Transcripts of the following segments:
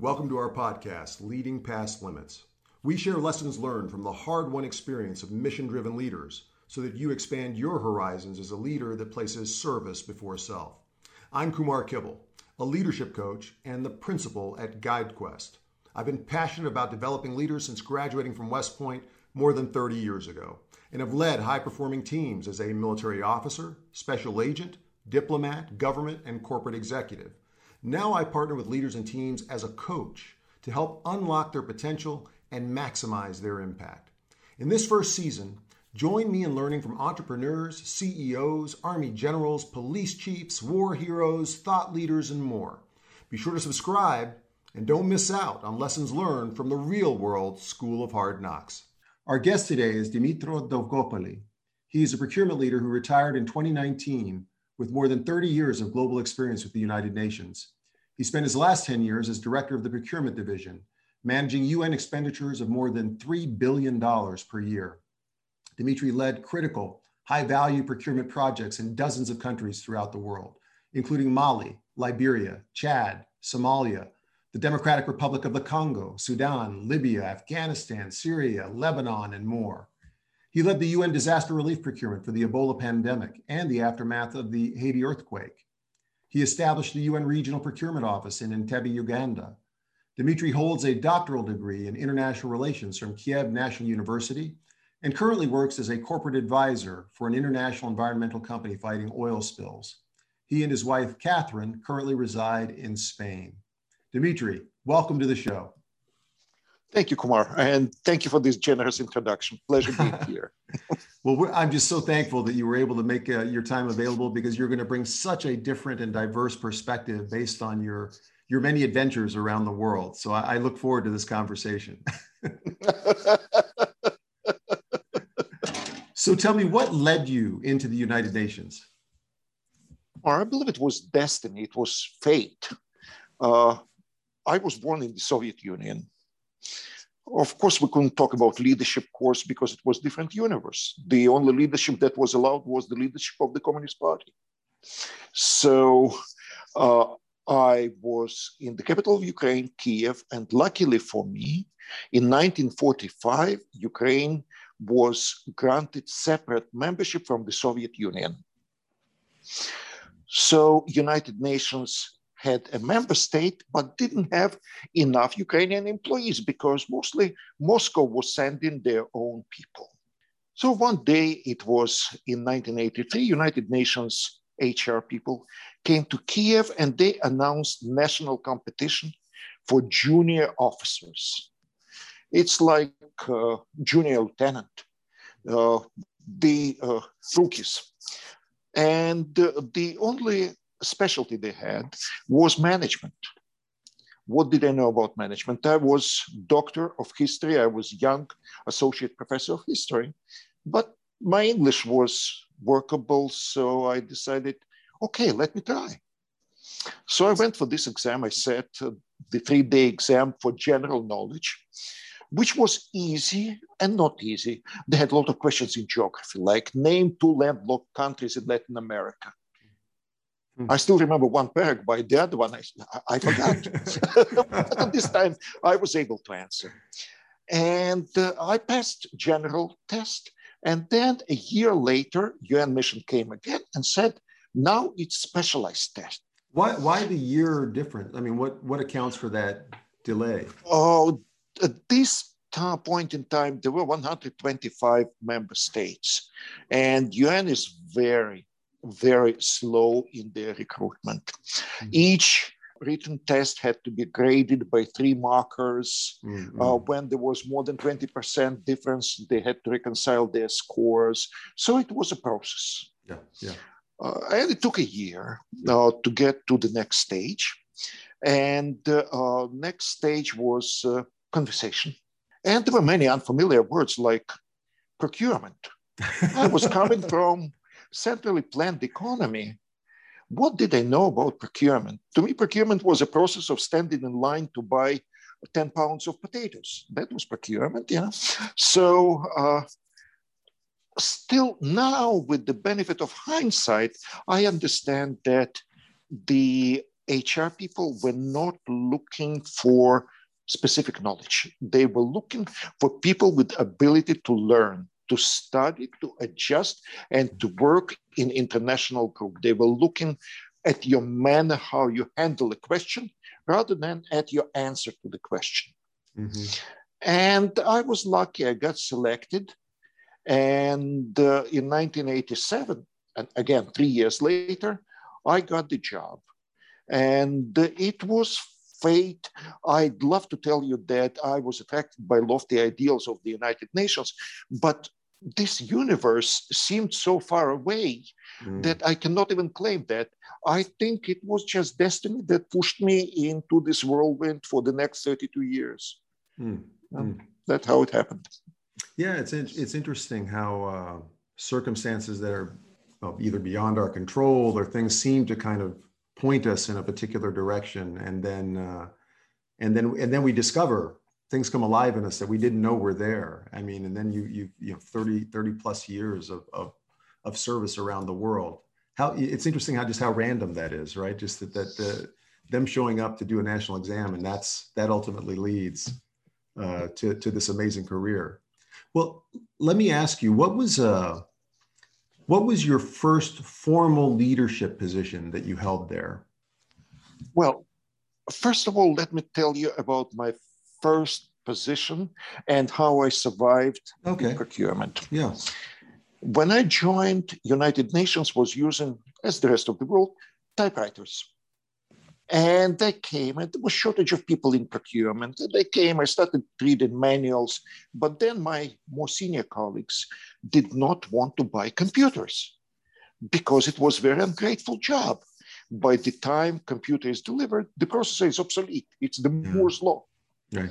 Welcome to our podcast, Leading Past Limits. We share lessons learned from the hard won experience of mission driven leaders so that you expand your horizons as a leader that places service before self. I'm Kumar Kibble, a leadership coach and the principal at GuideQuest. I've been passionate about developing leaders since graduating from West Point more than 30 years ago, and have led high performing teams as a military officer, special agent, diplomat, government, and corporate executive. Now I partner with leaders and teams as a coach to help unlock their potential and maximize their impact. In this first season, join me in learning from entrepreneurs, CEOs, Army generals, police chiefs, war heroes, thought leaders, and more. Be sure to subscribe and don't miss out on lessons learned from the real world School of Hard Knocks. Our guest today is Dimitro Dovgopoli. He is a procurement leader who retired in 2019 with more than 30 years of global experience with the United Nations. He spent his last 10 years as director of the procurement division, managing UN expenditures of more than $3 billion per year. Dimitri led critical, high value procurement projects in dozens of countries throughout the world, including Mali, Liberia, Chad, Somalia, the Democratic Republic of the Congo, Sudan, Libya, Afghanistan, Syria, Lebanon, and more. He led the UN disaster relief procurement for the Ebola pandemic and the aftermath of the Haiti earthquake. He established the UN Regional Procurement Office in Entebbe, Uganda. Dimitri holds a doctoral degree in international relations from Kiev National University and currently works as a corporate advisor for an international environmental company fighting oil spills. He and his wife, Catherine, currently reside in Spain. Dimitri, welcome to the show. Thank you, Kumar, and thank you for this generous introduction. Pleasure being here. well, I'm just so thankful that you were able to make uh, your time available because you're going to bring such a different and diverse perspective based on your your many adventures around the world. So I, I look forward to this conversation. so tell me, what led you into the United Nations? Or I believe it was destiny. It was fate. Uh, I was born in the Soviet Union of course, we couldn't talk about leadership course because it was different universe. The only leadership that was allowed was the leadership of the Communist Party. So uh, I was in the capital of Ukraine, Kiev, and luckily for me, in 1945, Ukraine was granted separate membership from the Soviet Union. So United Nations had a member state, but didn't have enough Ukrainian employees because mostly Moscow was sending their own people. So one day, it was in 1983, United Nations HR people came to Kiev and they announced national competition for junior officers. It's like uh, junior lieutenant, uh, the uh, rookies. And the only specialty they had was management. What did I know about management? I was doctor of history. I was young associate professor of history, but my English was workable. So I decided, okay, let me try. So I went for this exam. I set uh, the three-day exam for general knowledge, which was easy and not easy. They had a lot of questions in geography, like name two landlocked countries in Latin America. I still remember one Paraguay, the other one I, I forgot. but this time I was able to answer. And uh, I passed general test. And then a year later, UN mission came again and said, now it's specialized test. Why, why the year different? I mean, what, what accounts for that delay? Oh, at this point in time, there were 125 member states. And UN is very very slow in their recruitment. Mm-hmm. Each written test had to be graded by three markers. Mm-hmm. Uh, when there was more than 20% difference, they had to reconcile their scores. So it was a process. Yeah, yeah. Uh, and it took a year uh, to get to the next stage. And uh, uh next stage was uh, conversation. And there were many unfamiliar words like procurement. I was coming from centrally planned economy, what did they know about procurement? To me, procurement was a process of standing in line to buy 10 pounds of potatoes. That was procurement, yeah. So uh, still now with the benefit of hindsight, I understand that the HR people were not looking for specific knowledge. They were looking for people with ability to learn, to study, to adjust, and to work in international group. They were looking at your manner, how you handle a question, rather than at your answer to the question. Mm-hmm. And I was lucky, I got selected. And uh, in 1987, and again, three years later, I got the job. And it was fate. I'd love to tell you that I was attracted by lofty ideals of the United Nations, but this universe seemed so far away mm. that I cannot even claim that. I think it was just destiny that pushed me into this whirlwind for the next 32 years. Mm. Mm. That's how it happened. Yeah, it's it's interesting how uh, circumstances that are either beyond our control or things seem to kind of point us in a particular direction and then uh, and then and then we discover things come alive in us that we didn't know were there. I mean and then you you you know 30 30 plus years of of, of service around the world. How it's interesting how just how random that is right? Just that that the, them showing up to do a national exam and that's that ultimately leads uh, to to this amazing career. Well let me ask you what was uh what was your first formal leadership position that you held there? Well, first of all, let me tell you about my first position and how I survived okay. procurement. Yeah. When I joined, United Nations was using, as the rest of the world, typewriters. And they came, and there was shortage of people in procurement. And They came, I started reading manuals, but then my more senior colleagues did not want to buy computers because it was very ungrateful job. By the time computer is delivered, the processor is obsolete. It's the. Moore's law. Right.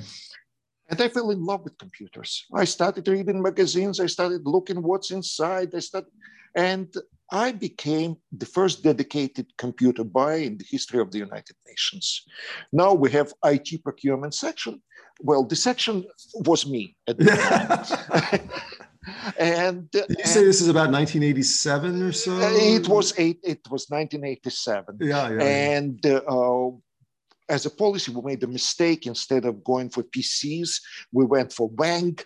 And I fell in love with computers. I started reading magazines. I started looking what's inside. I started, and I became the first dedicated computer buyer in the history of the United Nations. Now we have IT procurement section. Well, the section was me at the time. and you and, say this is about 1987 or so. It was eight. It was 1987. Yeah, yeah. And uh, as a policy, we made a mistake. Instead of going for PCs, we went for WANG,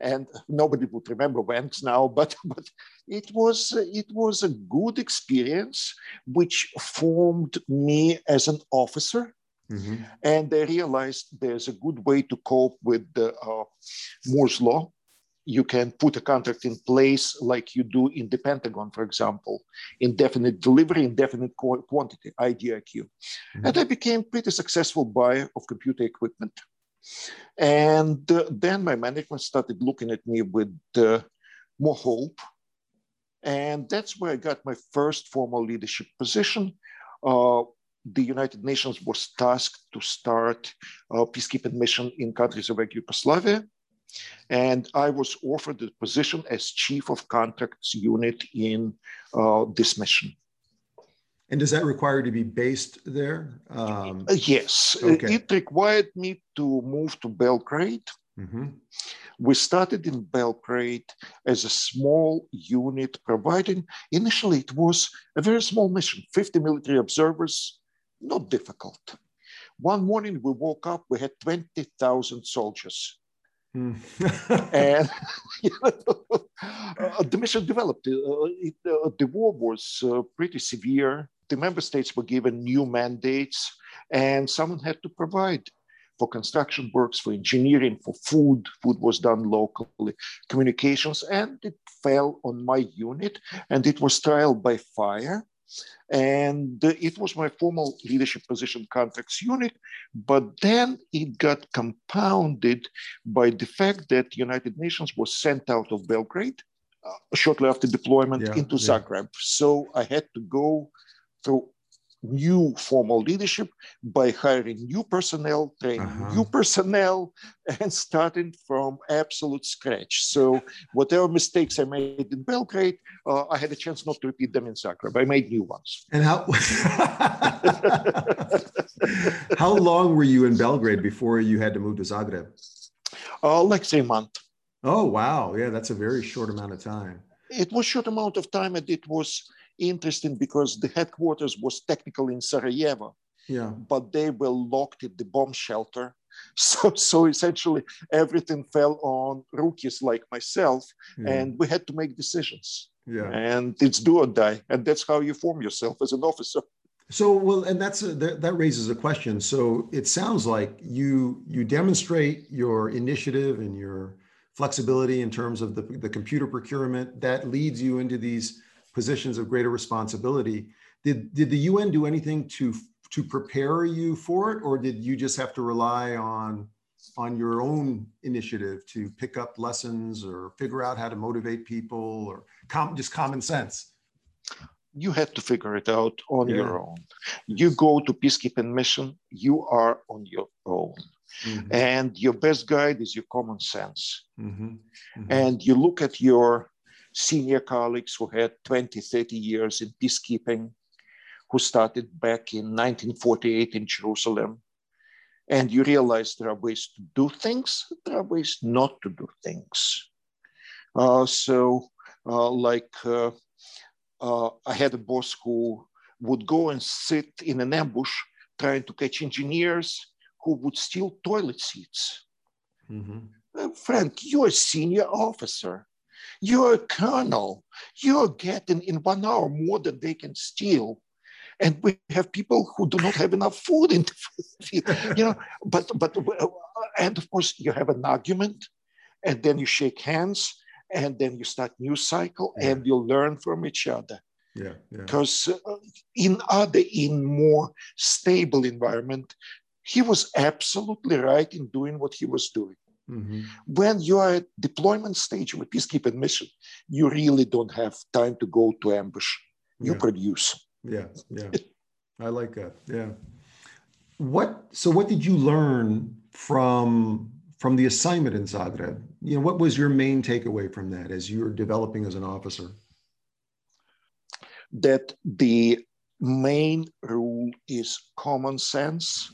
and nobody would remember WANGs now. But but it was it was a good experience, which formed me as an officer. Mm-hmm. And I realized there's a good way to cope with the uh, Moore's law you can put a contract in place like you do in the Pentagon, for example, indefinite delivery, indefinite quantity, IDIQ. Mm-hmm. And I became pretty successful buyer of computer equipment. And uh, then my management started looking at me with uh, more hope. And that's where I got my first formal leadership position. Uh, the United Nations was tasked to start a peacekeeping mission in countries of Yugoslavia. And I was offered the position as chief of contracts unit in uh, this mission. And does that require to be based there? Um, uh, yes, okay. it required me to move to Belgrade. Mm-hmm. We started in Belgrade as a small unit providing, initially, it was a very small mission 50 military observers, not difficult. One morning we woke up, we had 20,000 soldiers. Mm. and you know, uh, the mission developed. Uh, it, uh, the war was pretty severe. The member states were given new mandates, and someone had to provide for construction works, for engineering, for food. Food was done locally, communications, and it fell on my unit, and it was trial by fire. And it was my formal leadership position contracts unit, but then it got compounded by the fact that the United Nations was sent out of Belgrade uh, shortly after deployment yeah, into Zagreb. Yeah. So I had to go through new formal leadership by hiring new personnel, training uh-huh. new personnel, and starting from absolute scratch. So whatever mistakes I made in Belgrade, uh, I had a chance not to repeat them in Zagreb. I made new ones. And how how long were you in Belgrade before you had to move to Zagreb? Uh, like say a month. Oh wow, yeah, that's a very short amount of time. It was short amount of time, and it was interesting because the headquarters was technically in Sarajevo. Yeah. But they were locked in the bomb shelter. So, so essentially, everything fell on rookies like myself, yeah. and we had to make decisions. Yeah. And it's do or die, and that's how you form yourself as an officer. So well, and that's a, that, that raises a question. So it sounds like you you demonstrate your initiative and your flexibility in terms of the, the computer procurement that leads you into these positions of greater responsibility. Did did the UN do anything to to prepare you for it, or did you just have to rely on on your own initiative to pick up lessons or figure out how to motivate people or com- just common sense? you had to figure it out on yeah. your own. You go to peacekeeping mission, you are on your own. Mm-hmm. And your best guide is your common sense. Mm-hmm. Mm-hmm. And you look at your senior colleagues who had 20, 30 years in peacekeeping, who started back in 1948 in Jerusalem. And you realize there are ways to do things, there are ways not to do things. Uh, so, uh, like uh, uh, I had a boss who would go and sit in an ambush trying to catch engineers who would steal toilet seats. Mm-hmm. Uh, Frank, you're a senior officer. You're a colonel. You're getting in one hour more than they can steal. And we have people who do not have enough food in the field, you know. But but and of course you have an argument, and then you shake hands, and then you start new cycle yeah. and you learn from each other yeah because uh, in other in more stable environment he was absolutely right in doing what he was doing mm-hmm. when you are at deployment stage of a peacekeeping mission you really don't have time to go to ambush you yeah. produce yeah yeah i like that yeah what so what did you learn from from the assignment in Zagreb, you know, what was your main takeaway from that as you were developing as an officer? That the main rule is common sense,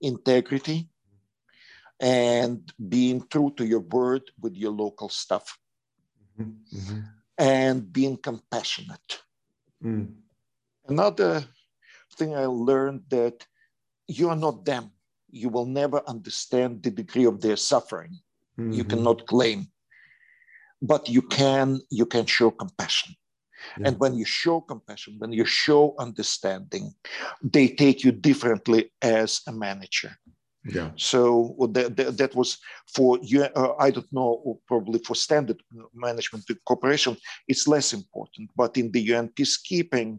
integrity, and being true to your word with your local stuff, mm-hmm. and being compassionate. Mm. Another thing I learned that you are not them you will never understand the degree of their suffering. Mm-hmm. You cannot claim, but you can you can show compassion. Yeah. And when you show compassion, when you show understanding, they take you differently as a manager. Yeah. So that, that, that was for you. Uh, I don't know, probably for standard management cooperation, it's less important. But in the UN peacekeeping,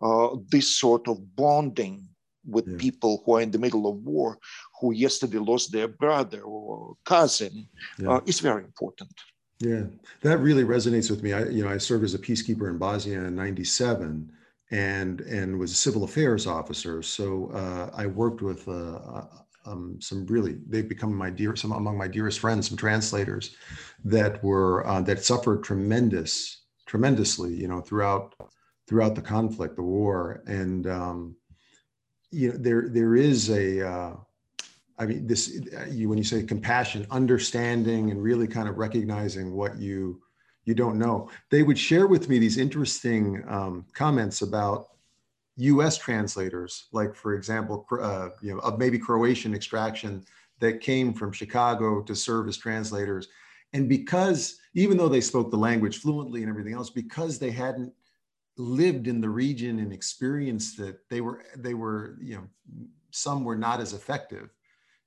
uh, this sort of bonding with yeah. people who are in the middle of war, who yesterday lost their brother or cousin, yeah. uh, is very important. Yeah, that really resonates with me. I, you know, I served as a peacekeeper in Bosnia in '97, and and was a civil affairs officer. So uh, I worked with uh, uh, um, some really they've become my dear some among my dearest friends, some translators that were uh, that suffered tremendous tremendously, you know, throughout throughout the conflict, the war, and um, you know there there is a uh, I mean this you when you say compassion understanding and really kind of recognizing what you you don't know they would share with me these interesting um, comments about U.S. translators like for example uh, you know of maybe Croatian extraction that came from Chicago to serve as translators and because even though they spoke the language fluently and everything else because they hadn't lived in the region and experienced it, they were they were you know some were not as effective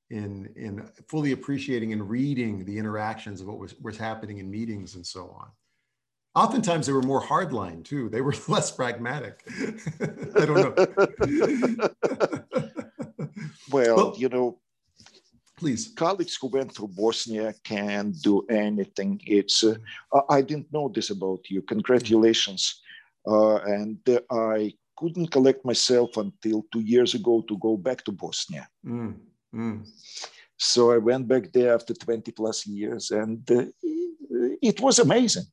in in fully appreciating and reading the interactions of what was was happening in meetings and so on. Oftentimes they were more hardline too. They were less pragmatic. I don't know. well, well, you know, please. Colleagues who went through Bosnia can do anything. It's uh, I didn't know this about you. Congratulations. Uh, and I couldn't collect myself until two years ago to go back to Bosnia. Mm, mm. So I went back there after 20 plus years, and uh, it was amazing.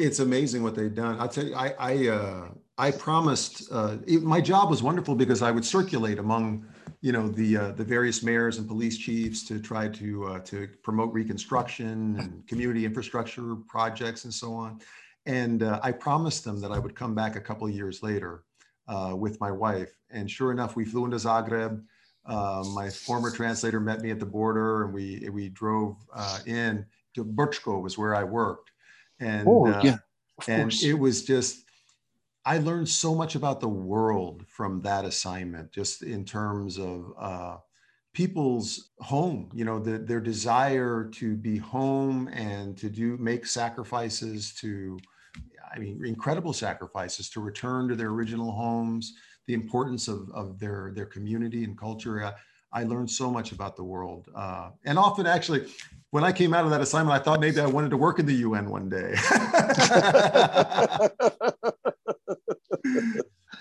It's amazing what they've done. I'll tell you, I I, uh, I promised. Uh, it, my job was wonderful because I would circulate among, you know, the uh, the various mayors and police chiefs to try to uh, to promote reconstruction and community infrastructure projects and so on. And uh, I promised them that I would come back a couple years later uh, with my wife. And sure enough, we flew into Zagreb. My former translator met me at the border, and we we drove in to Brčko was where I worked, and oh, uh, yeah, and course. it was just I learned so much about the world from that assignment, just in terms of uh, people's home. You know, the, their desire to be home and to do make sacrifices to, I mean, incredible sacrifices to return to their original homes. The importance of of their their community and culture. I, I learned so much about the world, uh, and often actually, when I came out of that assignment, I thought maybe I wanted to work in the UN one day.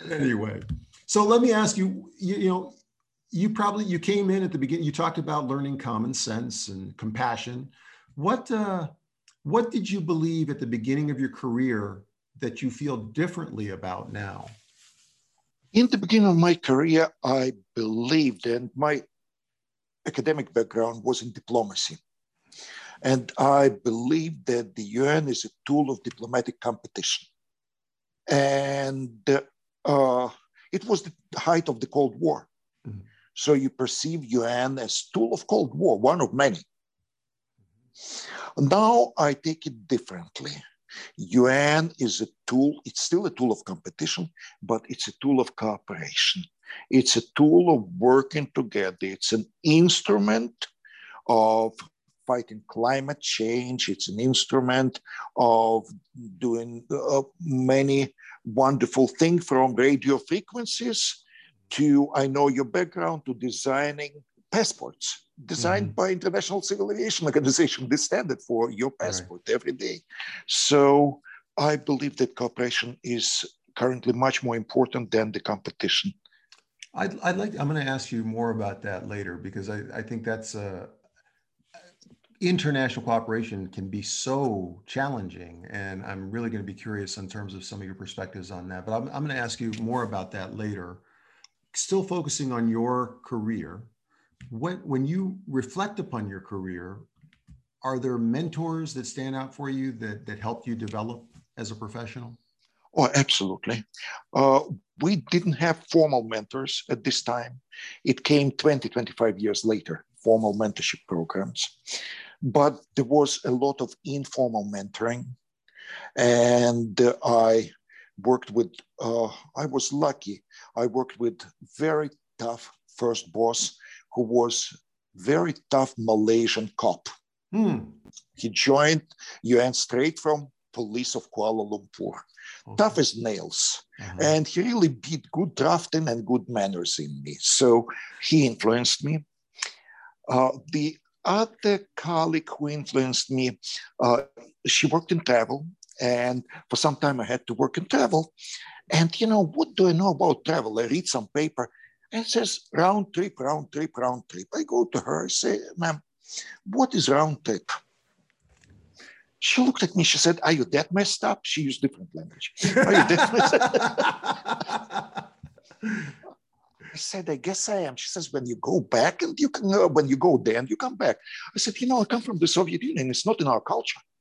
anyway, so let me ask you, you, you know, you probably you came in at the beginning. You talked about learning common sense and compassion. What uh, what did you believe at the beginning of your career that you feel differently about now? In the beginning of my career, I believed, and my academic background was in diplomacy. And I believe that the UN is a tool of diplomatic competition. And uh, it was the height of the Cold War. Mm-hmm. So you perceive UN as tool of Cold War, one of many. Now I take it differently. UN is a tool, it's still a tool of competition, but it's a tool of cooperation. It's a tool of working together. It's an instrument of fighting climate change. It's an instrument of doing uh, many wonderful things from radio frequencies to, I know your background, to designing passports designed mm-hmm. by International Civil Aviation Organization, the standard for your passport right. every day. So I believe that cooperation is currently much more important than the competition. I'd, I'd like, I'm going to ask you more about that later because I, I think that's a, international cooperation can be so challenging. And I'm really going to be curious in terms of some of your perspectives on that. But I'm, I'm going to ask you more about that later. Still focusing on your career, when, when you reflect upon your career, are there mentors that stand out for you that, that helped you develop as a professional? Oh, absolutely. Uh, we didn't have formal mentors at this time. It came 20, 25 years later, formal mentorship programs. But there was a lot of informal mentoring. And uh, I worked with, uh, I was lucky. I worked with very tough first boss who was very tough Malaysian cop. Hmm. He joined UN straight from police of Kuala Lumpur, okay. tough as nails. Uh-huh. And he really beat good drafting and good manners in me. So he influenced me. Uh, the other colleague who influenced me, uh, she worked in travel. And for some time I had to work in travel. And you know, what do I know about travel? I read some paper and says round trip, round trip, round trip. I go to her, I say, ma'am, what is round trip? She looked at me, she said, Are you that messed up? She used different language. Are you that messed up? I said, I guess I am. She says, when you go back and you can, uh, when you go there and you come back. I said, you know, I come from the Soviet Union. It's not in our culture.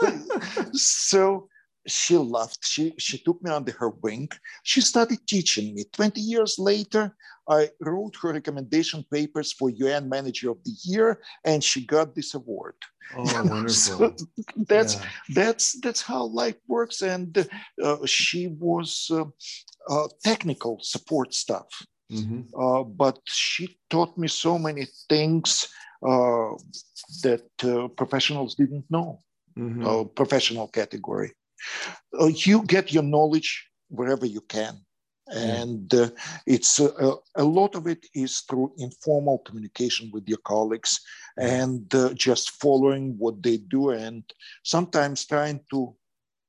So she loved. She she took me under her wing. She started teaching me. Twenty years later, I wrote her recommendation papers for UN Manager of the Year, and she got this award. Oh, wonderful! so that's yeah. that's that's how life works. And uh, she was uh, uh, technical support stuff, mm-hmm. Uh, but she taught me so many things uh, that uh, professionals didn't know. Mm-hmm. professional category. Uh, you get your knowledge wherever you can. And uh, it's uh, a lot of it is through informal communication with your colleagues and uh, just following what they do and sometimes trying to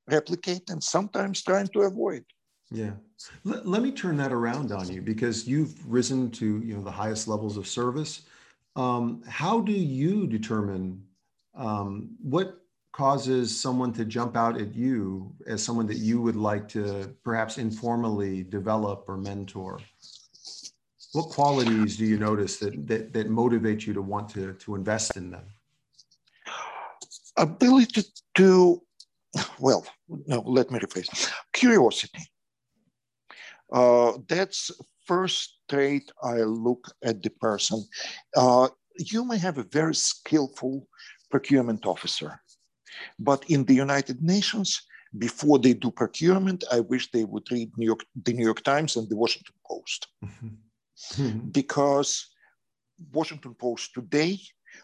replicate and sometimes trying to avoid. Yeah. Let, let me turn that around on you because you've risen to you know the highest levels of service. Um, how do you determine um, what causes someone to jump out at you as someone that you would like to perhaps informally develop or mentor? What qualities do you notice that, that, that motivate you to want to, to invest in them? Ability to, well, no, let me rephrase. Curiosity. Uh, that's first trait I look at the person. Uh, you may have a very skillful procurement officer, but in the United Nations, before they do procurement, I wish they would read New York, the New York Times and the Washington Post. Mm-hmm. because Washington Post today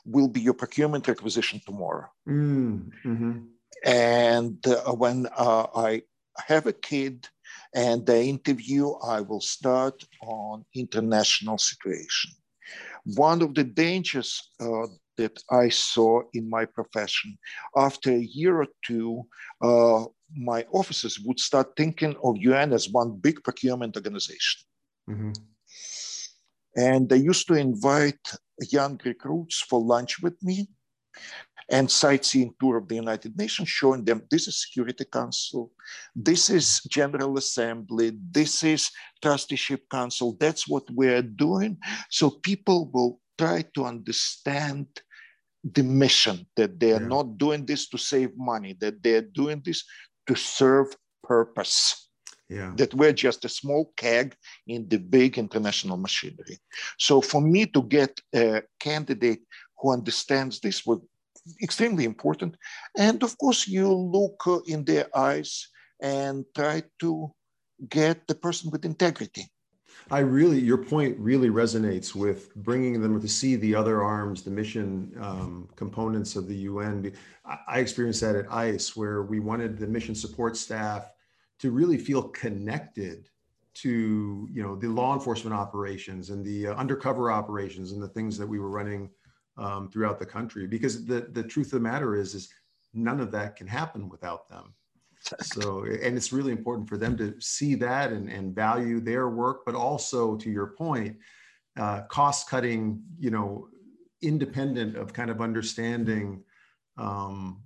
will be your procurement requisition tomorrow. Mm-hmm. And uh, when uh, I have a kid and the interview, I will start on international situation. One of the dangers uh, that I saw in my profession, after a year or two, uh, my officers would start thinking of UN as one big procurement organization. Mm-hmm. And they used to invite young recruits for lunch with me and sightseeing tour of the United Nations, showing them this is Security Council, this is General Assembly, this is Trusteeship Council. That's what we're doing. So people will try to understand the mission that they are yeah. not doing this to save money, that they're doing this to serve purpose yeah. that we're just a small cag in the big international machinery. So for me to get a candidate who understands this was extremely important. And of course, you look uh, in their eyes and try to get the person with integrity. I really, your point really resonates with bringing them to see the other arms, the mission um, components of the UN. I experienced that at ICE, where we wanted the mission support staff to really feel connected to you know the law enforcement operations and the uh, undercover operations and the things that we were running um, throughout the country because the the truth of the matter is is none of that can happen without them so and it's really important for them to see that and, and value their work but also to your point uh, cost cutting you know independent of kind of understanding um,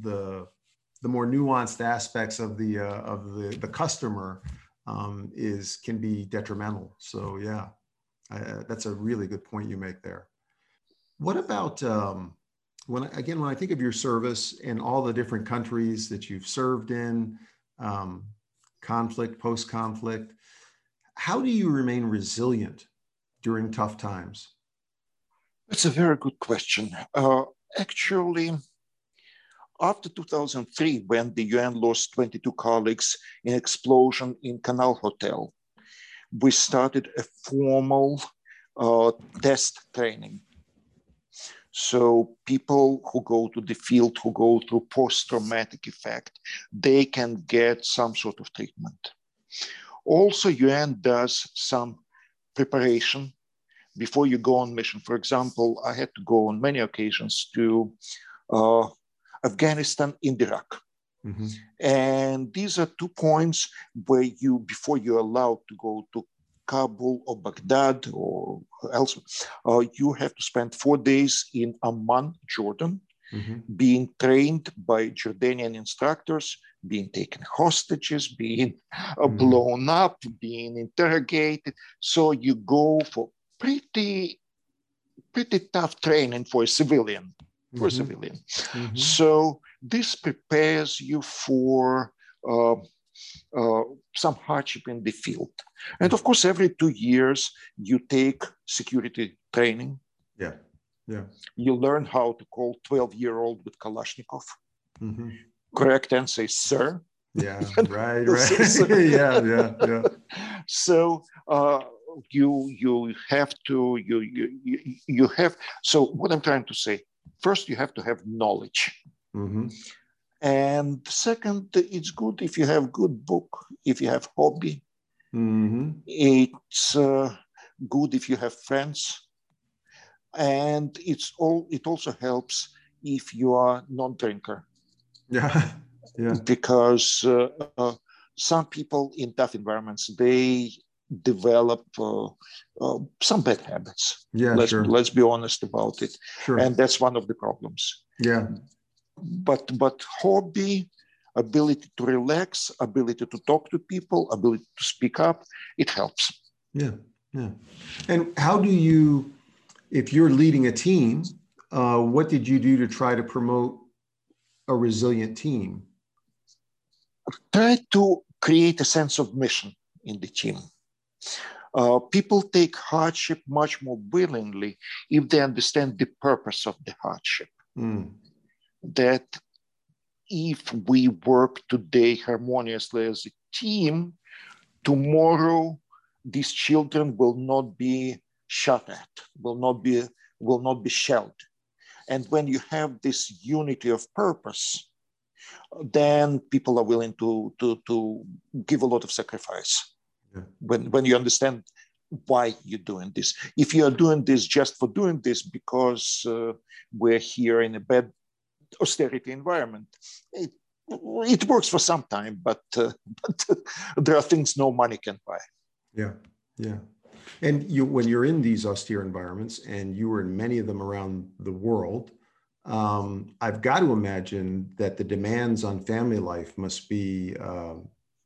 the the more nuanced aspects of the uh, of the the customer um, is can be detrimental. So yeah, I, that's a really good point you make there. What about um, when again when I think of your service and all the different countries that you've served in, um, conflict, post conflict, how do you remain resilient during tough times? That's a very good question. Uh, actually after 2003, when the UN lost 22 colleagues in explosion in Canal Hotel, we started a formal uh, test training. So people who go to the field, who go through post-traumatic effect, they can get some sort of treatment. Also, UN does some preparation before you go on mission. For example, I had to go on many occasions to uh, Afghanistan, in Iraq. Mm-hmm. And these are two points where you, before you're allowed to go to Kabul or Baghdad or elsewhere, uh, you have to spend four days in Amman, Jordan, mm-hmm. being trained by Jordanian instructors, being taken hostages, being uh, mm-hmm. blown up, being interrogated. So you go for pretty, pretty tough training for a civilian for mm-hmm. a civilian. Mm-hmm. So this prepares you for uh, uh, some hardship in the field. And of course, every two years, you take security training. Yeah. Yeah. You learn how to call 12 year old with Kalashnikov. Mm-hmm. Correct answer is sir. Yeah, right, right. so, yeah, yeah, yeah. So uh, you you have to you you you have so what I'm trying to say first you have to have knowledge mm-hmm. And second it's good if you have good book if you have hobby mm-hmm. it's uh, good if you have friends and it's all it also helps if you are non-drinker yeah yeah because uh, uh, some people in tough environments they develop uh, uh, some bad habits. Yeah, let's sure. let's be honest about it. Sure. And that's one of the problems. Yeah. But but hobby, ability to relax, ability to talk to people, ability to speak up, it helps. Yeah, yeah. And how do you, if you're leading a team, uh, what did you do to try to promote a resilient team? Try to create a sense of mission in the team. Uh, people take hardship much more willingly if they understand the purpose of the hardship. Mm. That if we work today harmoniously as a team, tomorrow these children will not be shot at, will not be will not be shelled. And when you have this unity of purpose, then people are willing to to to give a lot of sacrifice. Yeah. When when you understand why you're doing this. If you are doing this just for doing this because uh, we're here in a bad austerity environment, it, it works for some time, but, uh, but there are things no money can buy. Yeah, yeah. And you, when you're in these austere environments, and you were in many of them around the world, um, I've got to imagine that the demands on family life must be uh,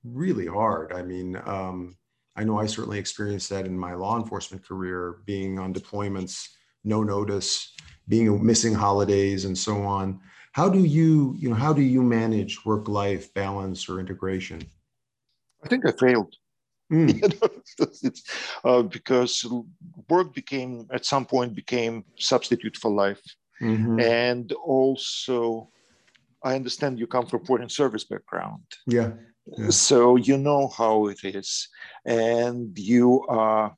really hard. I mean, um, I know I certainly experienced that in my law enforcement career, being on deployments, no notice, being missing holidays, and so on. How do you, you know, how do you manage work-life balance or integration? I think I failed. Mm. you know, uh, because work became at some point became substitute for life, mm-hmm. and also I understand you come from foreign service background. Yeah. Yeah. So you know how it is, and you are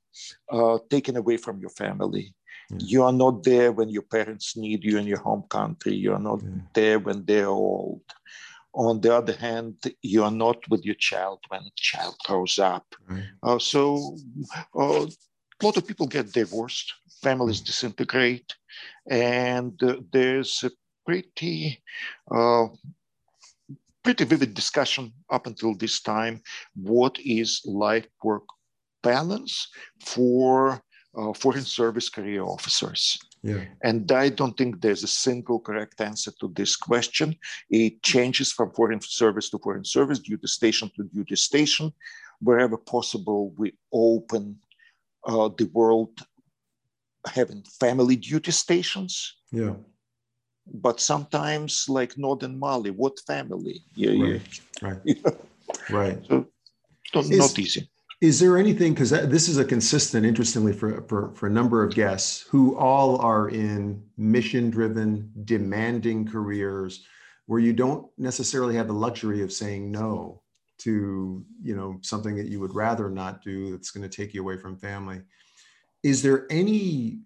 uh, taken away from your family. Mm. You are not there when your parents need you in your home country. You are not yeah. there when they're old. On the other hand, you are not with your child when the child grows up. Right. Uh, so uh, a lot of people get divorced, families mm. disintegrate, and uh, there's a pretty uh, pretty vivid discussion up until this time. What is life work balance for uh, foreign service career officers? Yeah. And I don't think there's a single correct answer to this question. It changes from foreign service to foreign service, duty station to duty station. Wherever possible, we open uh, the world having family duty stations. Yeah but sometimes like northern mali what family yeah right yeah. right, right. so is, not easy is there anything because this is a consistent interestingly for, for for a number of guests who all are in mission driven demanding careers where you don't necessarily have the luxury of saying no to you know something that you would rather not do that's going to take you away from family is there any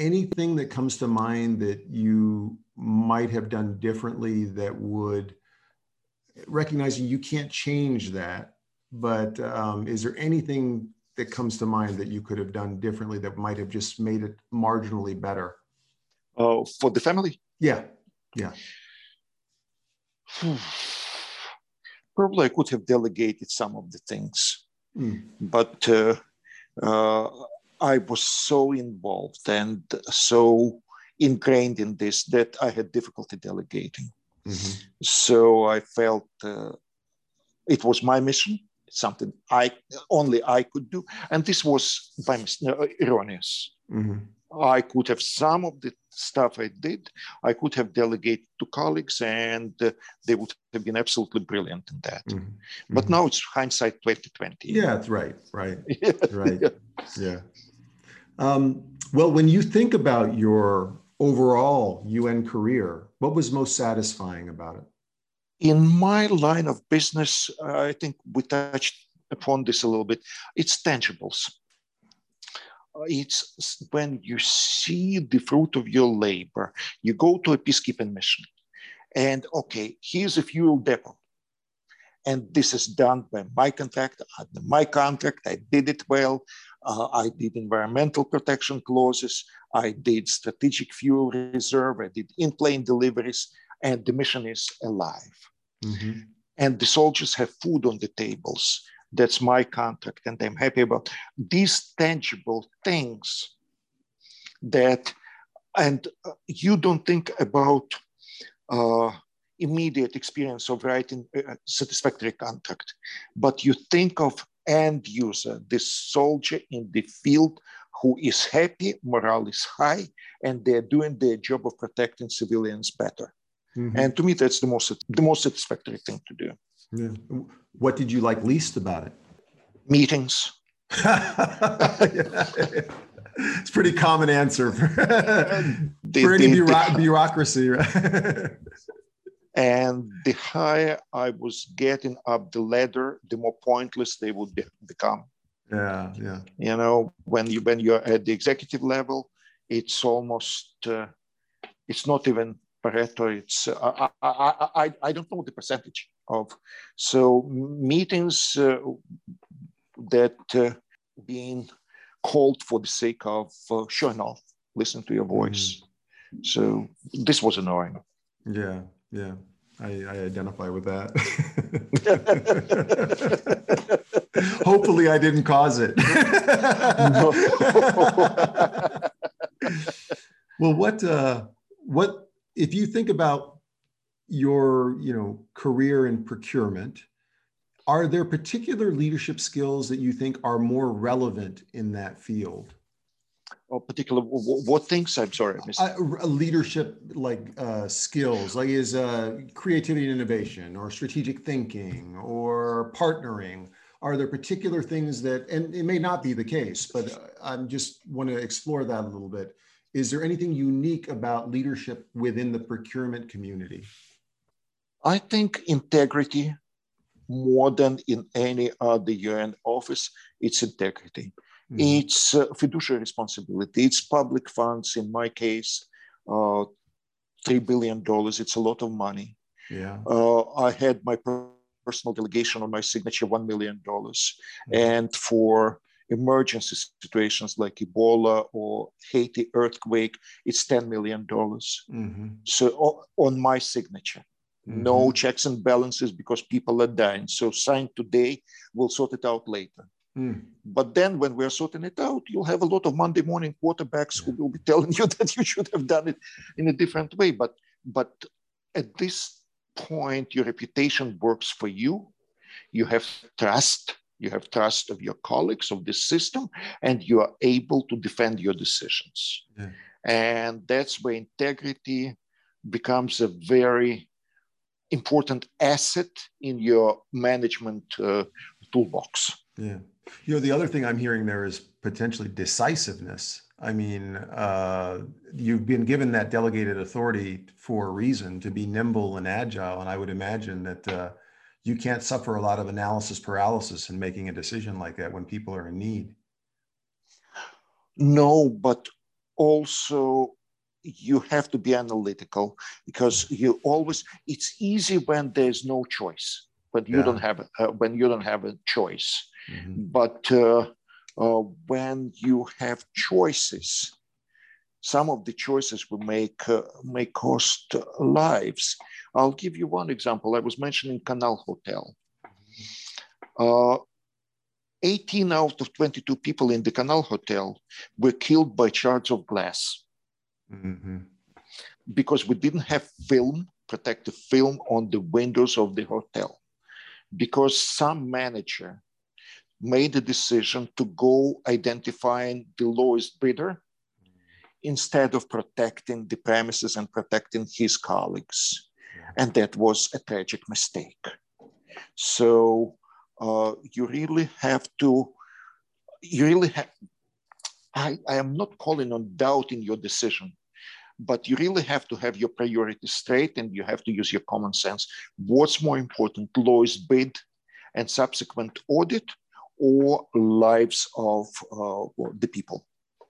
anything that comes to mind that you might have done differently that would recognizing you can't change that but um, is there anything that comes to mind that you could have done differently that might have just made it marginally better? Uh, for the family? Yeah yeah. Probably i could have delegated some of the things. Mm. but uh, uh, I was so involved and so ingrained in this that I had difficulty delegating. Mm-hmm. So I felt uh, it was my mission, something I only I could do, and this was by mistake, uh, erroneous. Mm-hmm. I could have some of the stuff I did, I could have delegated to colleagues, and uh, they would have been absolutely brilliant in that. Mm-hmm. But mm-hmm. now it's hindsight 2020. Yeah, that's right, right, right. yeah. yeah. Um, well, when you think about your overall UN career, what was most satisfying about it? In my line of business, I think we touched upon this a little bit. It's tangibles. It's when you see the fruit of your labor. You go to a peacekeeping mission, and okay, here's a fuel depot. And this is done by my contract, my contract, I did it well. Uh, I did environmental protection clauses. I did strategic fuel reserve. I did in plane deliveries, and the mission is alive. Mm-hmm. And the soldiers have food on the tables. That's my contract, and I'm happy about these tangible things that, and uh, you don't think about uh, immediate experience of writing a satisfactory contract, but you think of end user, the soldier in the field who is happy, morale is high, and they're doing their job of protecting civilians better. Mm-hmm. And to me, that's the most the most satisfactory thing to do. Yeah. What did you like least about it? Meetings. It's pretty common answer for, the, for any the, bureaucracy, right? and the higher I was getting up the ladder, the more pointless they would be, become. Yeah, yeah. You know, when you when you're at the executive level, it's almost uh, it's not even Pareto. It's uh, I, I, I I don't know the percentage of so meetings uh, that uh, being called for the sake of uh, showing off, listen to your voice. Mm. So this was annoying. Yeah, yeah. I, I identify with that. Hopefully, I didn't cause it. well, what uh, what if you think about your you know career in procurement? Are there particular leadership skills that you think are more relevant in that field? Or particular what things? I'm sorry, uh, leadership like uh, skills, like is uh, creativity and innovation, or strategic thinking, or partnering. Are there particular things that, and it may not be the case, but I'm just want to explore that a little bit. Is there anything unique about leadership within the procurement community? I think integrity more than in any other UN office, it's integrity. Mm-hmm. It's uh, fiduciary responsibility. It's public funds. In my case, uh, $3 billion. It's a lot of money. Yeah. Uh, I had my personal delegation on my signature, $1 million. Mm-hmm. And for emergency situations like Ebola or Haiti earthquake, it's $10 million. Mm-hmm. So on my signature. Mm-hmm. No checks and balances because people are dying. So sign today, we'll sort it out later. Mm. But then when we're sorting it out, you'll have a lot of Monday morning quarterbacks who will be telling you that you should have done it in a different way. But but at this point, your reputation works for you. You have trust. You have trust of your colleagues of this system, and you are able to defend your decisions. Yeah. And that's where integrity becomes a very important asset in your management uh, toolbox. Yeah. You know, the other thing I'm hearing there is potentially decisiveness. I mean, uh, you've been given that delegated authority for a reason to be nimble and agile. And I would imagine that uh, you can't suffer a lot of analysis paralysis in making a decision like that when people are in need. No, but also you have to be analytical because you always it's easy when there's no choice when you yeah. don't have uh, when you don't have a choice mm-hmm. but uh, uh, when you have choices some of the choices we make uh, may cost lives. I'll give you one example. I was mentioning canal hotel. Uh, 18 out of 22 people in the canal hotel were killed by shards of glass. Mm-hmm. because we didn't have film, protective film on the windows of the hotel, because some manager made a decision to go identifying the lowest bidder instead of protecting the premises and protecting his colleagues. And that was a tragic mistake. So uh, you really have to, you really have, I, I am not calling on doubting your decision, but you really have to have your priorities straight and you have to use your common sense. What's more important, lowest bid and subsequent audit or lives of uh, the people?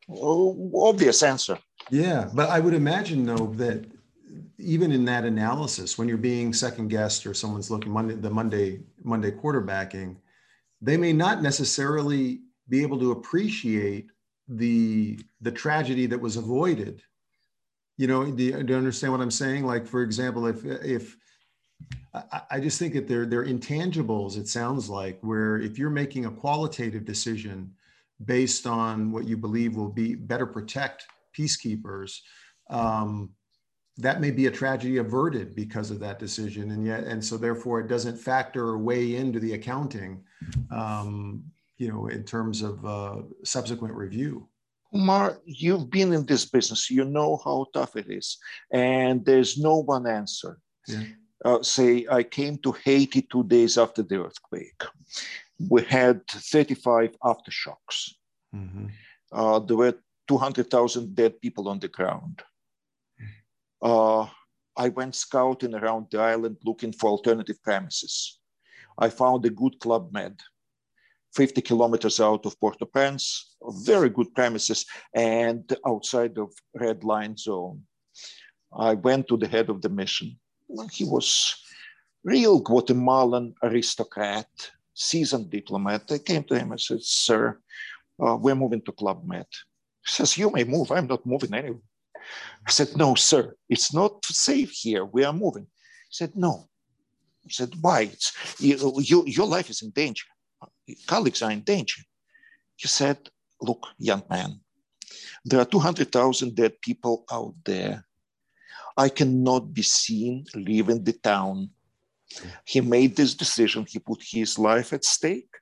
Obvious answer. Yeah, but I would imagine though that even in that analysis, when you're being second guessed or someone's looking Monday, the Monday Monday quarterbacking, they may not necessarily be able to appreciate the the tragedy that was avoided you know do you, do you understand what i'm saying like for example if if I, I just think that they're they're intangibles it sounds like where if you're making a qualitative decision based on what you believe will be better protect peacekeepers um, that may be a tragedy averted because of that decision and yet and so therefore it doesn't factor or weigh into the accounting um, you know in terms of uh, subsequent review Kumar, you've been in this business. You know how tough it is, and there's no one answer. Yeah. Uh, say, I came to Haiti two days after the earthquake. we had 35 aftershocks. Mm-hmm. Uh, there were 200,000 dead people on the ground. Uh, I went scouting around the island looking for alternative premises. I found a good Club Med, 50 kilometers out of Port-au-Prince, very good premises, and outside of red line zone. I went to the head of the mission. He was real Guatemalan aristocrat, seasoned diplomat. I came to him and said, sir, uh, we're moving to Club Med. He says, you may move, I'm not moving anywhere. I said, no, sir, it's not safe here, we are moving. He said, no. He said, why? You, you, your life is in danger. Colleagues are in danger. He said, look, young man, there are 200,000 dead people out there. I cannot be seen leaving the town he made this decision. He put his life at stake,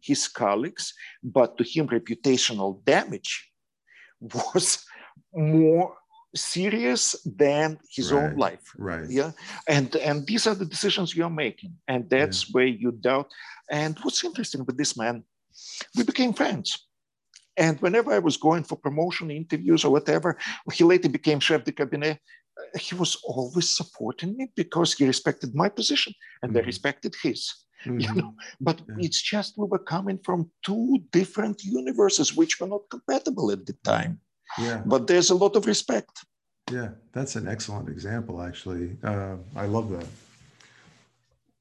his colleagues, but to him, reputational damage was more serious than his right. own life. Right. Yeah. And and these are the decisions you're making. And that's yeah. where you doubt. And what's interesting with this man, we became friends. And whenever I was going for promotion interviews or whatever, he later became chef de cabinet he was always supporting me because he respected my position and mm-hmm. I respected his. Mm-hmm. You know, but yeah. it's just we were coming from two different universes which were not compatible at the time. Yeah. But there's a lot of respect. Yeah, that's an excellent example. Actually, uh, I love that.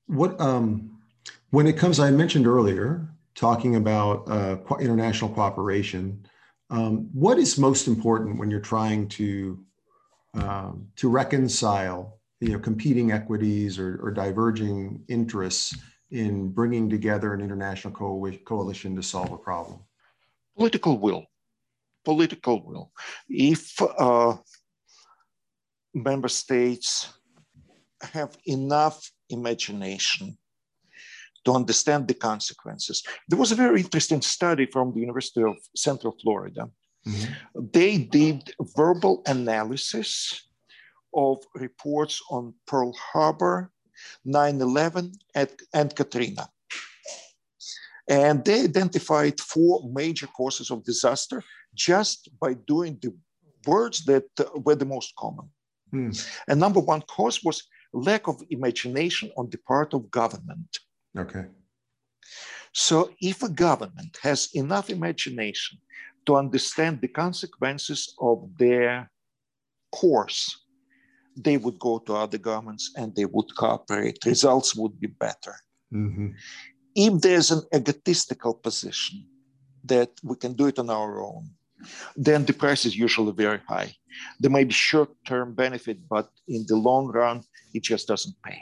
What um, when it comes, I mentioned earlier talking about uh, international cooperation. Um, what is most important when you're trying to um, to reconcile you know competing equities or, or, diverging interests in bringing together an international co- coalition to solve a problem. Political will. Political will. If uh, member states have enough imagination to understand the consequences. There was a very interesting study from the university of central florida Mm-hmm. They did verbal analysis of reports on Pearl Harbor, 9 11, and Katrina. And they identified four major causes of disaster just by doing the words that were the most common. Mm. And number one cause was lack of imagination on the part of government. Okay. So if a government has enough imagination to understand the consequences of their course, they would go to other governments and they would cooperate. Results would be better. Mm-hmm. If there's an egotistical position that we can do it on our own, then the price is usually very high. There may be short term benefit, but in the long run, it just doesn't pay.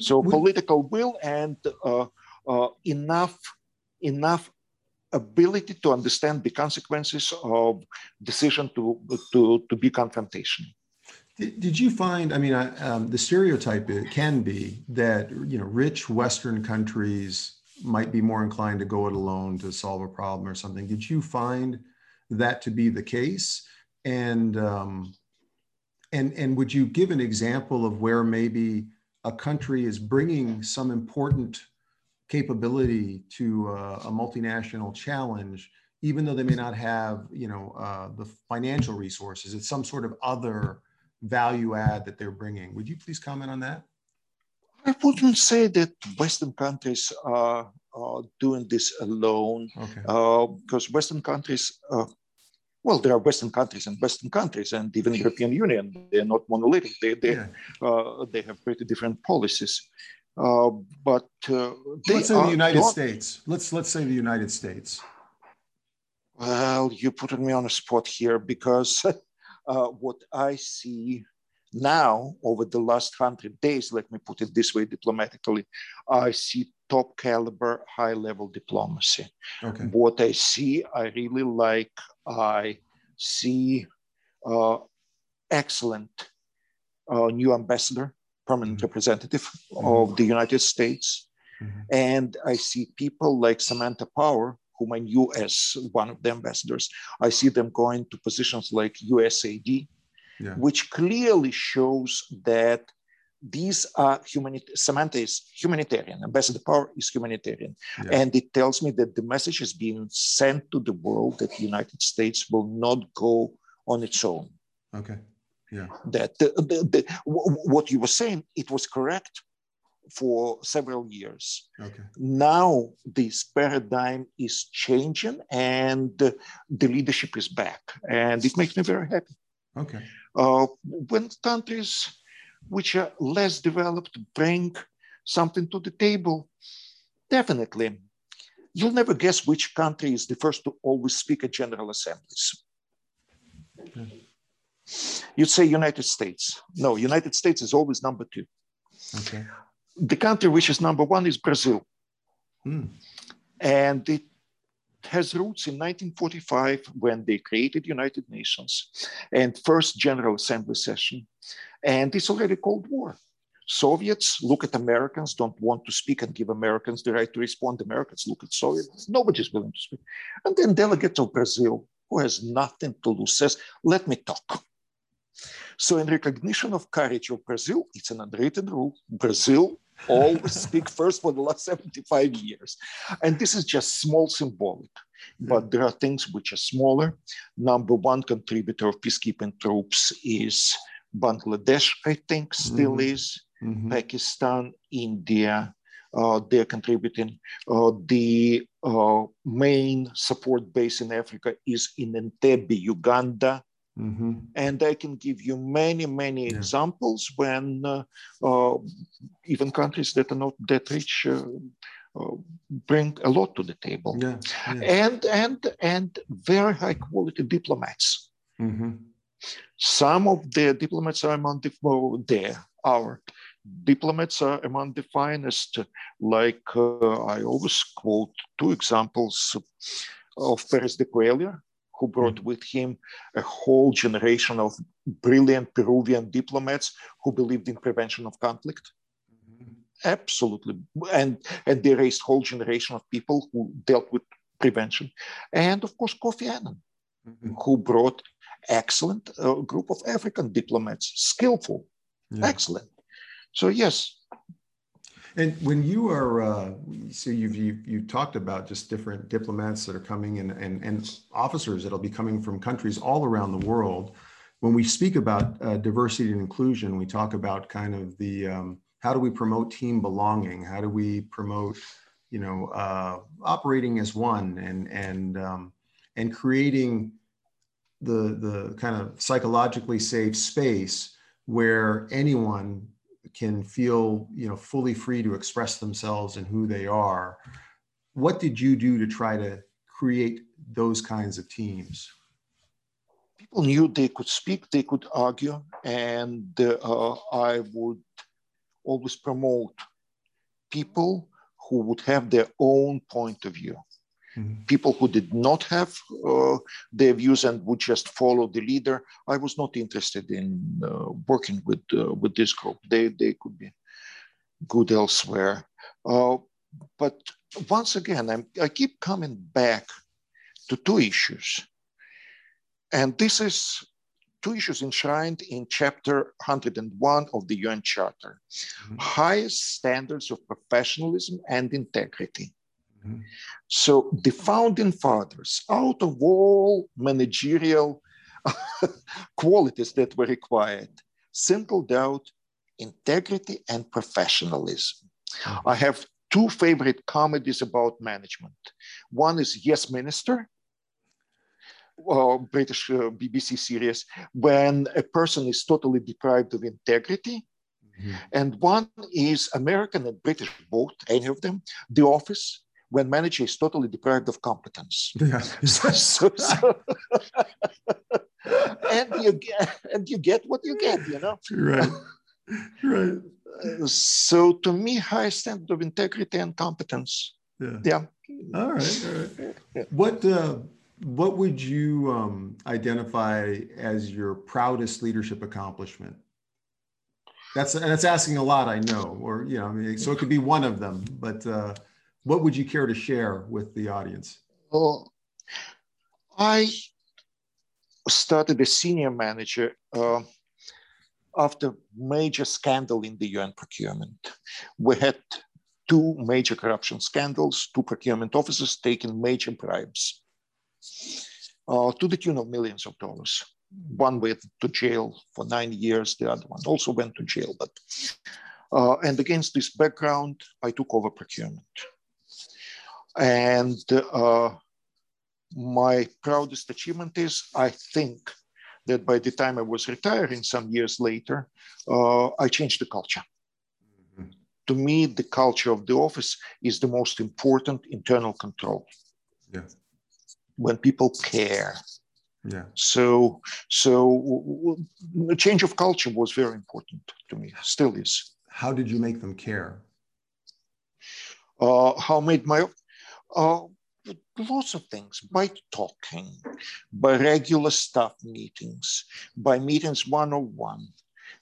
So, political will and uh, uh, enough enough ability to understand the consequences of decision to, to, to be confrontation. Did, you find, I mean, um, the stereotype can be that, you know, rich Western countries might be more inclined to go it alone to solve a problem or something. Did you find that to be the case? And, um, and, and would you give an example of where maybe a country is bringing some important capability to uh, a multinational challenge, even though they may not have, you know, uh, the financial resources. It's some sort of other value add that they're bringing. Would you please comment on that? I wouldn't say that Western countries are, are doing this alone, okay. uh, because Western countries, uh, well, there are Western countries and Western countries, and even European Union. They're not monolithic. They they, yeah. uh, they have pretty different policies. Uh, but uh, let's say the United not, States. Let's let's say the United States. Well, you put me on a spot here because uh, what I see now over the last hundred days, let me put it this way diplomatically, I see top caliber, high level diplomacy. Okay. What I see, I really like. I see uh, excellent uh, new ambassador permanent mm-hmm. representative mm-hmm. of the United States. Mm-hmm. And I see people like Samantha Power, whom I knew as one of the ambassadors. I see them going to positions like USAID, yeah. which clearly shows that these are humanitarian. Samantha is humanitarian. Ambassador Power is humanitarian, Yeah. and it tells me that the message is being sent to the world that the United States will not go on its own. Okay. Yeah. That the, the, the, wh- what you were saying, it was correct for several years. Okay. Now this paradigm is changing, and the leadership is back, and it makes me very happy. Okay. Uh, when countries which are less developed bring something to the table, definitely. You'll never guess which country is the first to always speak at general assemblies. You'd say United States. No, United States is always number two. Okay. The country which is number one is Brazil. Hmm. And it has roots in 1945 when they created United Nations and first General Assembly session. And it's already Cold War. Soviets look at Americans, don't want to speak and give Americans the right to respond. Americans look at Soviets, nobody's willing to speak. And then delegate of Brazil, who has nothing to lose, says, let me talk. So in recognition of courage of Brazil, it's an unwritten rule. Brazil always speak first for the last 75 years. And this is just small symbolic, but there are things which are smaller. Number one contributor of peacekeeping troops is Bangladesh, I think, still Mhm. is. Mhm. Pakistan, India, uh, they're contributing. Uh, the uh, main support base in Africa is in Entebbe, Uganda. Mhm. And I can give you many, many Yeah. examples when uh, uh, even countries that are not that rich uh, uh, bring a lot to the table. Yeah. yeah. And, and, and very high quality diplomats. Mhm. Some of the diplomats are among the, well, there, our diplomats are among the finest. Like uh, I always quote two examples of Perez de Cuellar, who brought with him a whole generation of brilliant Peruvian diplomats who believed in prevention of conflict. Absolutely. And, and they raised whole generation of people who dealt with prevention. And of course, Kofi Annan, Mhm. who brought excellent uh, group of African diplomats, skillful, Yeah. excellent. So yes, And when you are, uh, so you've, you you talked about just different diplomats that are coming and, and, and officers that'll be coming from countries all around the world. When we speak about uh, diversity and inclusion, we talk about kind of the, um, how do we promote team belonging? How do we promote, you know, uh, operating as one and, and, um, and creating the, the kind of psychologically safe space where anyone can feel you know fully free to express themselves and who they are what did you do to try to create those kinds of teams people knew they could speak, they could argue, and uh, I would always promote people who would have their own point of view. Mhm. People who did not have uh, their views and would just follow the leader. I was not interested in uh, working with uh, with this group. They they could be good elsewhere. Uh, but once again, I'm, I keep coming back to two issues. And this is two issues enshrined in chapter 101 of the UN Charter Mhm. highest standards of professionalism and integrity. So the founding fathers, out of all managerial qualities that were required, singled out integrity and professionalism. Mhm. I have two favorite comedies about management. One is Yes Minister, uh, British uh, BBC series, when a person is totally deprived of integrity. Mhm. And one is American and British, both, any of them, The Office, when manager is totally deprived of competence. Yeah. so, so- and you get and you get what you get, you know. right. Right. So to me, high standard of integrity and competence. Yeah. Yeah. All right. All right. What uh, what would you um, identify as your proudest leadership accomplishment? That's that's asking a lot, I know, or you know, I mean, so it could be one of them. But uh, what would you care to share with the audience? Well, I started as senior manager uh, after major scandal in the UN procurement. We had two major corruption scandals, two procurement officers taking major bribes uh, to the tune of millions of dollars. One went to jail for nine years, the other one also went to jail. But uh, and against this background, I took over procurement. And uh, my proudest achievement is, I think, that by the time I was retiring some years later, uh, I changed the culture. Mm-hmm. To me, the culture of the office is the most important internal control. Yeah. When people care. Yeah. So, so the change of culture was very important to me. Still is. How did you make them care? Uh, how made my uh, lots of things. By talking, by regular staff meetings, by meetings one on one,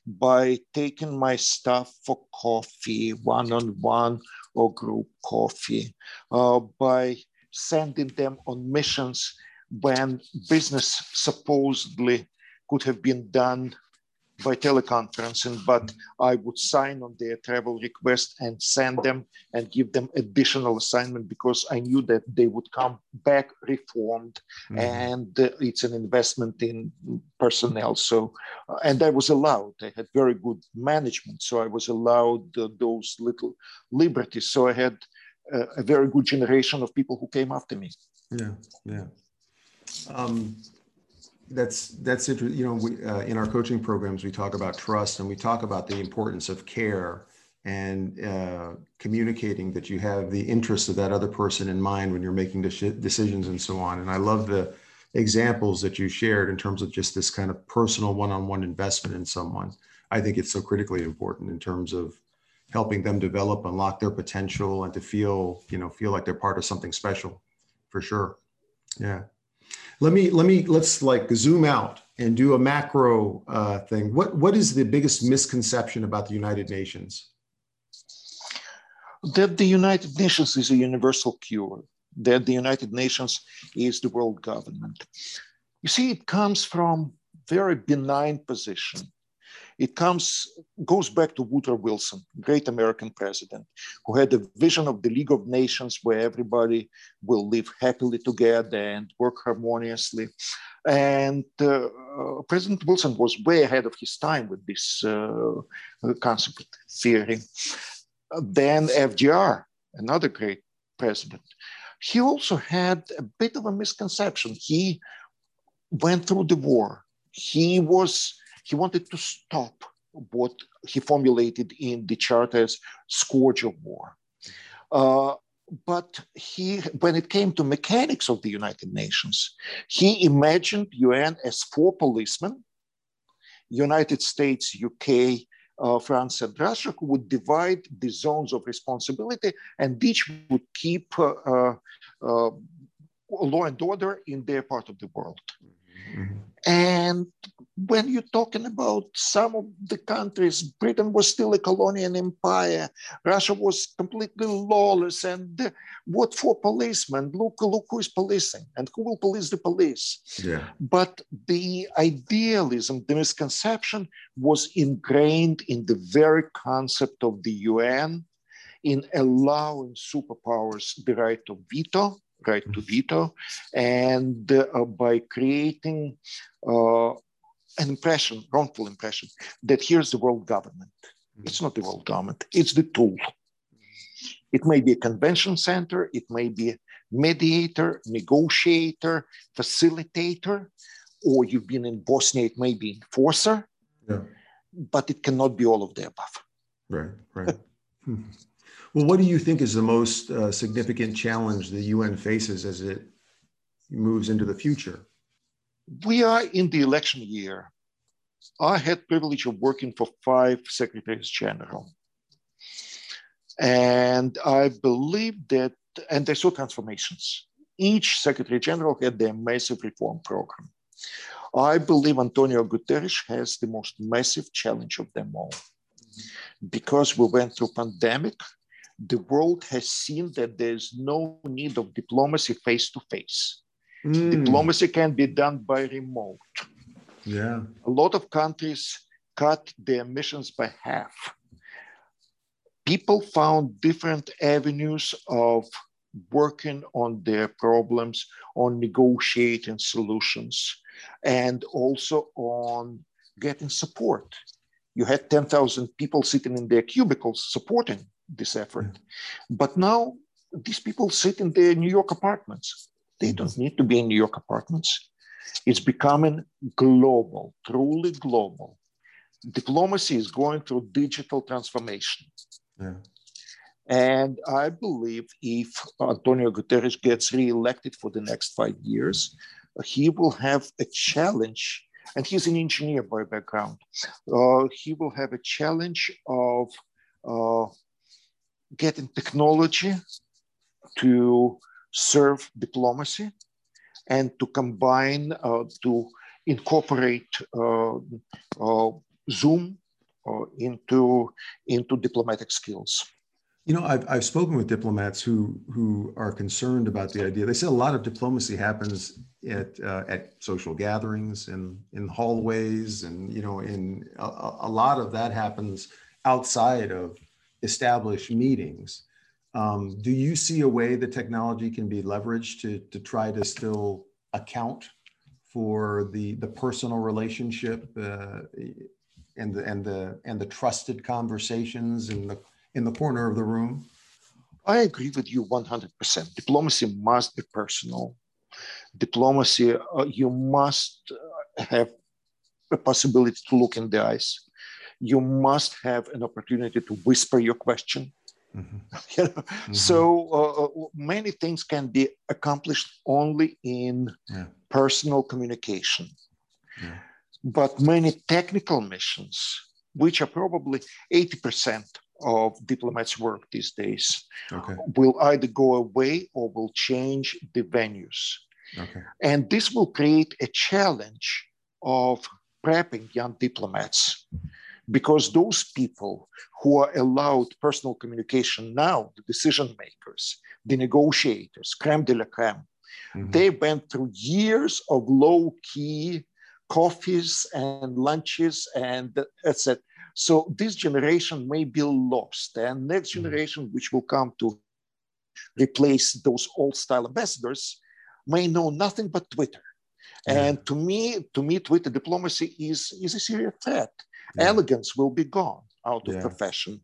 by taking my staff for coffee, one on one or group coffee, uh, by sending them on missions when business supposedly could have been done by teleconferencing, but I would sign on their travel request and send them and give them additional assignment because I knew that they would come back reformed mm-hmm. and uh, it's an investment in personnel. So, uh, and I was allowed, I had very good management. So I was allowed uh, those little liberties. So I had uh, a very good generation of people who came after me. Yeah, yeah. Um, that's that's interesting. You know, we, uh, in our coaching programs, we talk about trust and we talk about the importance of care and uh, communicating that you have the interests of that other person in mind when you're making decisions and so on. And I love the examples that you shared in terms of just this kind of personal one-on-one investment in someone. I think it's so critically important in terms of helping them develop, unlock their potential, and to feel, you know, feel like they're part of something special, for sure. Yeah let me let me let's like zoom out and do a macro uh, thing. What what is the biggest misconception about the United Nations? That the United Nations is a universal cure. That the United Nations is the world government. You see, it comes from very benign position it comes goes back to Woodrow Wilson, great American president, who had a vision of the League of Nations where everybody will live happily together and work harmoniously. And uh, President Wilson was way ahead of his time with this uh, concept theory. Then FDR, another great president, he also had a bit of a misconception. He went through the war. He was he wanted to stop what he formulated in the charter as scourge of war. Uh, but he, when it came to mechanics of the United Nations, he imagined UN as four policemen, United States, UK, uh, France, and Russia, who would divide the zones of responsibility, and each would keep uh, uh, uh law and order in their part of the world. Mm-hmm. And when you're talking about some of the countries, Britain was still a colonial empire. Russia was completely lawless. And what for policemen? Look, look who is policing and who will police the police. Yeah. But the idealism, the misconception was ingrained in the very concept of the UN in allowing superpowers the right of veto right to veto, and uh, by creating uh, an impression, wrongful impression, that here's the world government. Mm-hmm. It's not the world government, it's the tool. It may be a convention center, it may be a mediator, negotiator, facilitator, or you've been in Bosnia, it may be enforcer, yeah. but it cannot be all of the above. Right, right. Well, what do you think is the most uh, significant challenge the UN faces as it moves into the future? We are in the election year. I had privilege of working for five secretaries general. And I believe that, and they saw transformations. Each secretary general had their massive reform program. I believe Antonio Guterres has the most massive challenge of them all because we went through pandemic the world has seen that there's no need of diplomacy face to face. Diplomacy can be done by remote. Yeah. A lot of countries cut their emissions by half. People found different avenues of working on their problems, on negotiating solutions, and also on getting support. You had 10,000 people sitting in their cubicles supporting this effort. But now these people sit in their New York apartments. They don't need to be in New York apartments. It's becoming global, truly global. Diplomacy is going through digital transformation. Yeah. And I believe if Antonio Guterres gets reelected for the next five years, he will have a challenge. And he's an engineer by background. Uh, he will have a challenge of uh, getting technology to serve diplomacy and to combine, uh, to incorporate uh, uh, Zoom uh, into, into diplomatic skills. You know, I've, I've spoken with diplomats who who are concerned about the idea. They say a lot of diplomacy happens at uh, at social gatherings and in hallways, and you know, in a, a, lot of that happens outside of established meetings. Um, do you see a way the technology can be leveraged to to try to still account for the the personal relationship uh, and the and the and the trusted conversations and the in the corner of the room? I agree with you 100%. Diplomacy must be personal. Diplomacy, uh, you must uh, have a possibility to look in the eyes. You must have an opportunity to whisper your question. Mm-hmm. you know? mm-hmm. So uh, uh, many things can be accomplished only in yeah. personal communication. Yeah. But many technical missions, which are probably 80% of diplomats' work these days okay. will either go away or will change the venues. Okay. And this will create a challenge of prepping young diplomats because those people who are allowed personal communication now, the decision makers, the negotiators, creme de la creme, mm-hmm. they went through years of low key coffees and lunches and etc. So this generation may be lost, and next mm-hmm. generation, which will come to replace those old style ambassadors, may know nothing but Twitter. Yeah. And to me, to me, Twitter diplomacy is, is a serious threat. Yeah. Elegance will be gone out of yeah. profession.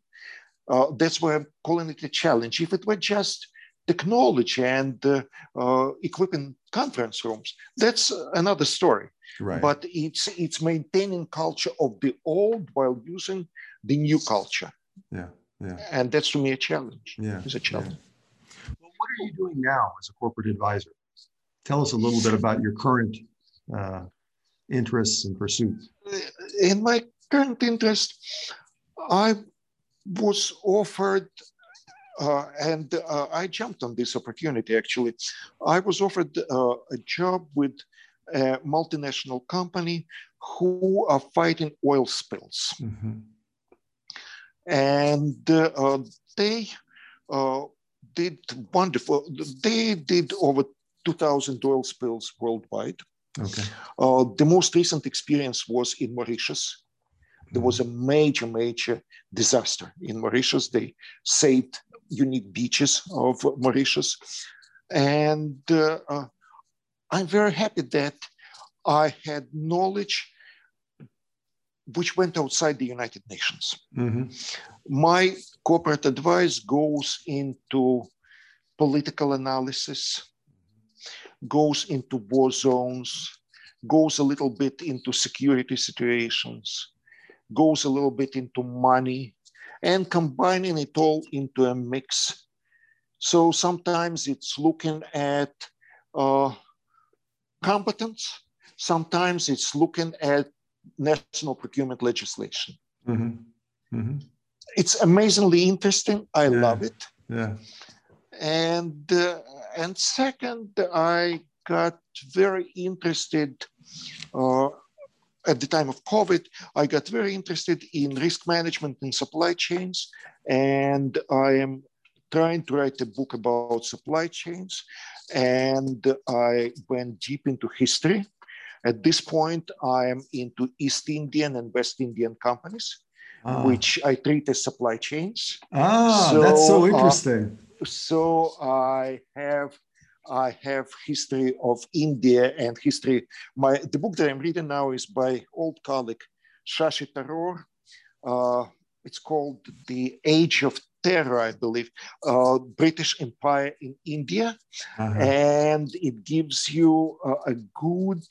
Uh, that's why I'm calling it a challenge. If it were just technology and uh, uh, equipping conference rooms, that's another story. Right. But it's it's maintaining culture of the old while using the new culture. Yeah, yeah. And that's to me a challenge. Yeah, it's a challenge. Yeah. Well, what are you doing now as a corporate advisor? Tell us a little bit about your current uh, interests and pursuits. In my current interest, I was offered uh, and uh, I jumped on this opportunity actually. I was offered uh, a job with a multinational company who are fighting oil spills. Mm-hmm. And uh, they uh, did wonderful, they did over 2,000 oil spills worldwide. Okay. Uh, the most recent experience was in Mauritius. There was a major, major disaster in Mauritius. They saved unique beaches of Mauritius. And uh, uh, I'm very happy that I had knowledge which went outside the United Nations. Mm-hmm. My corporate advice goes into political analysis, goes into war zones, goes a little bit into security situations, goes a little bit into money, and combining it all into a mix. So sometimes it's looking at uh, competence, sometimes it's looking at national procurement legislation. Mm-hmm. Mm-hmm. It's amazingly interesting. I yeah. love it. Yeah. And uh, and second, I got very interested uh, at the time of COVID, I got very interested in risk management in supply chains, and I am trying to write a book about supply chains. And I went deep into history. At this point, I am into East Indian and West Indian companies, Ah. which I treat as supply chains. Ah, that's so So, uh, interesting. So I have I have history of India and history. My the book that I'm reading now is by old colleague Shashi Tharoor. Uh, it's called The Age of Terror, I believe, uh, British Empire in India Uh-huh. and it gives you a, a good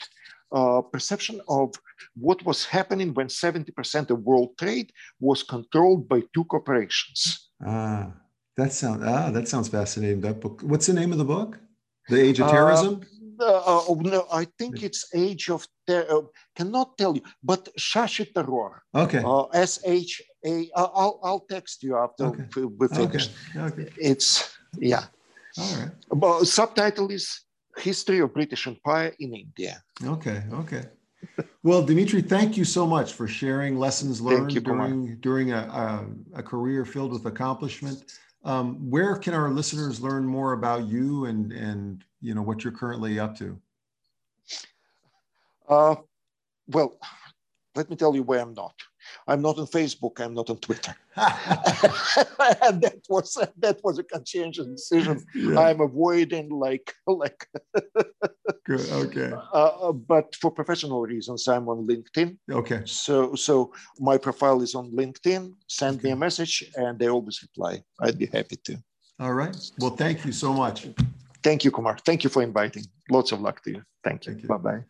uh, perception of what was happening when 70% of world trade was controlled by two corporations. Ah, that sounds ah, that sounds fascinating. That book. What's the name of the book? The Age of Uh, Terrorism. Uh, oh, no, I think it's Age of Terror. Cannot tell you, but Shashi Tharoor, okay. uh, S H A. I'll I'll text you after Okay. we we okay. finish. Okay. It's yeah. All right. But subtitle is History of British Empire in India. Okay. Okay. Well, Dimitri, thank you so much for sharing lessons learned you, Kumar. during during a, a, a career filled with accomplishment. Um, where can our listeners learn more about you and and you know what you're currently up to? Uh, well, let me tell you where I'm not. I'm not on Facebook. I'm not on Twitter. and that was that was a conscientious decision. Yeah, I'm avoiding like like. good. Okay. Uh, but for professional reasons, I'm on LinkedIn. Okay. So so my profile is on LinkedIn. Send me a message, and they always reply. I'd be happy to. All right. Well, thank you so much. Thank you, Kumar. Thank you for inviting. Lots of luck to you. Thank you. Thank you. Bye bye.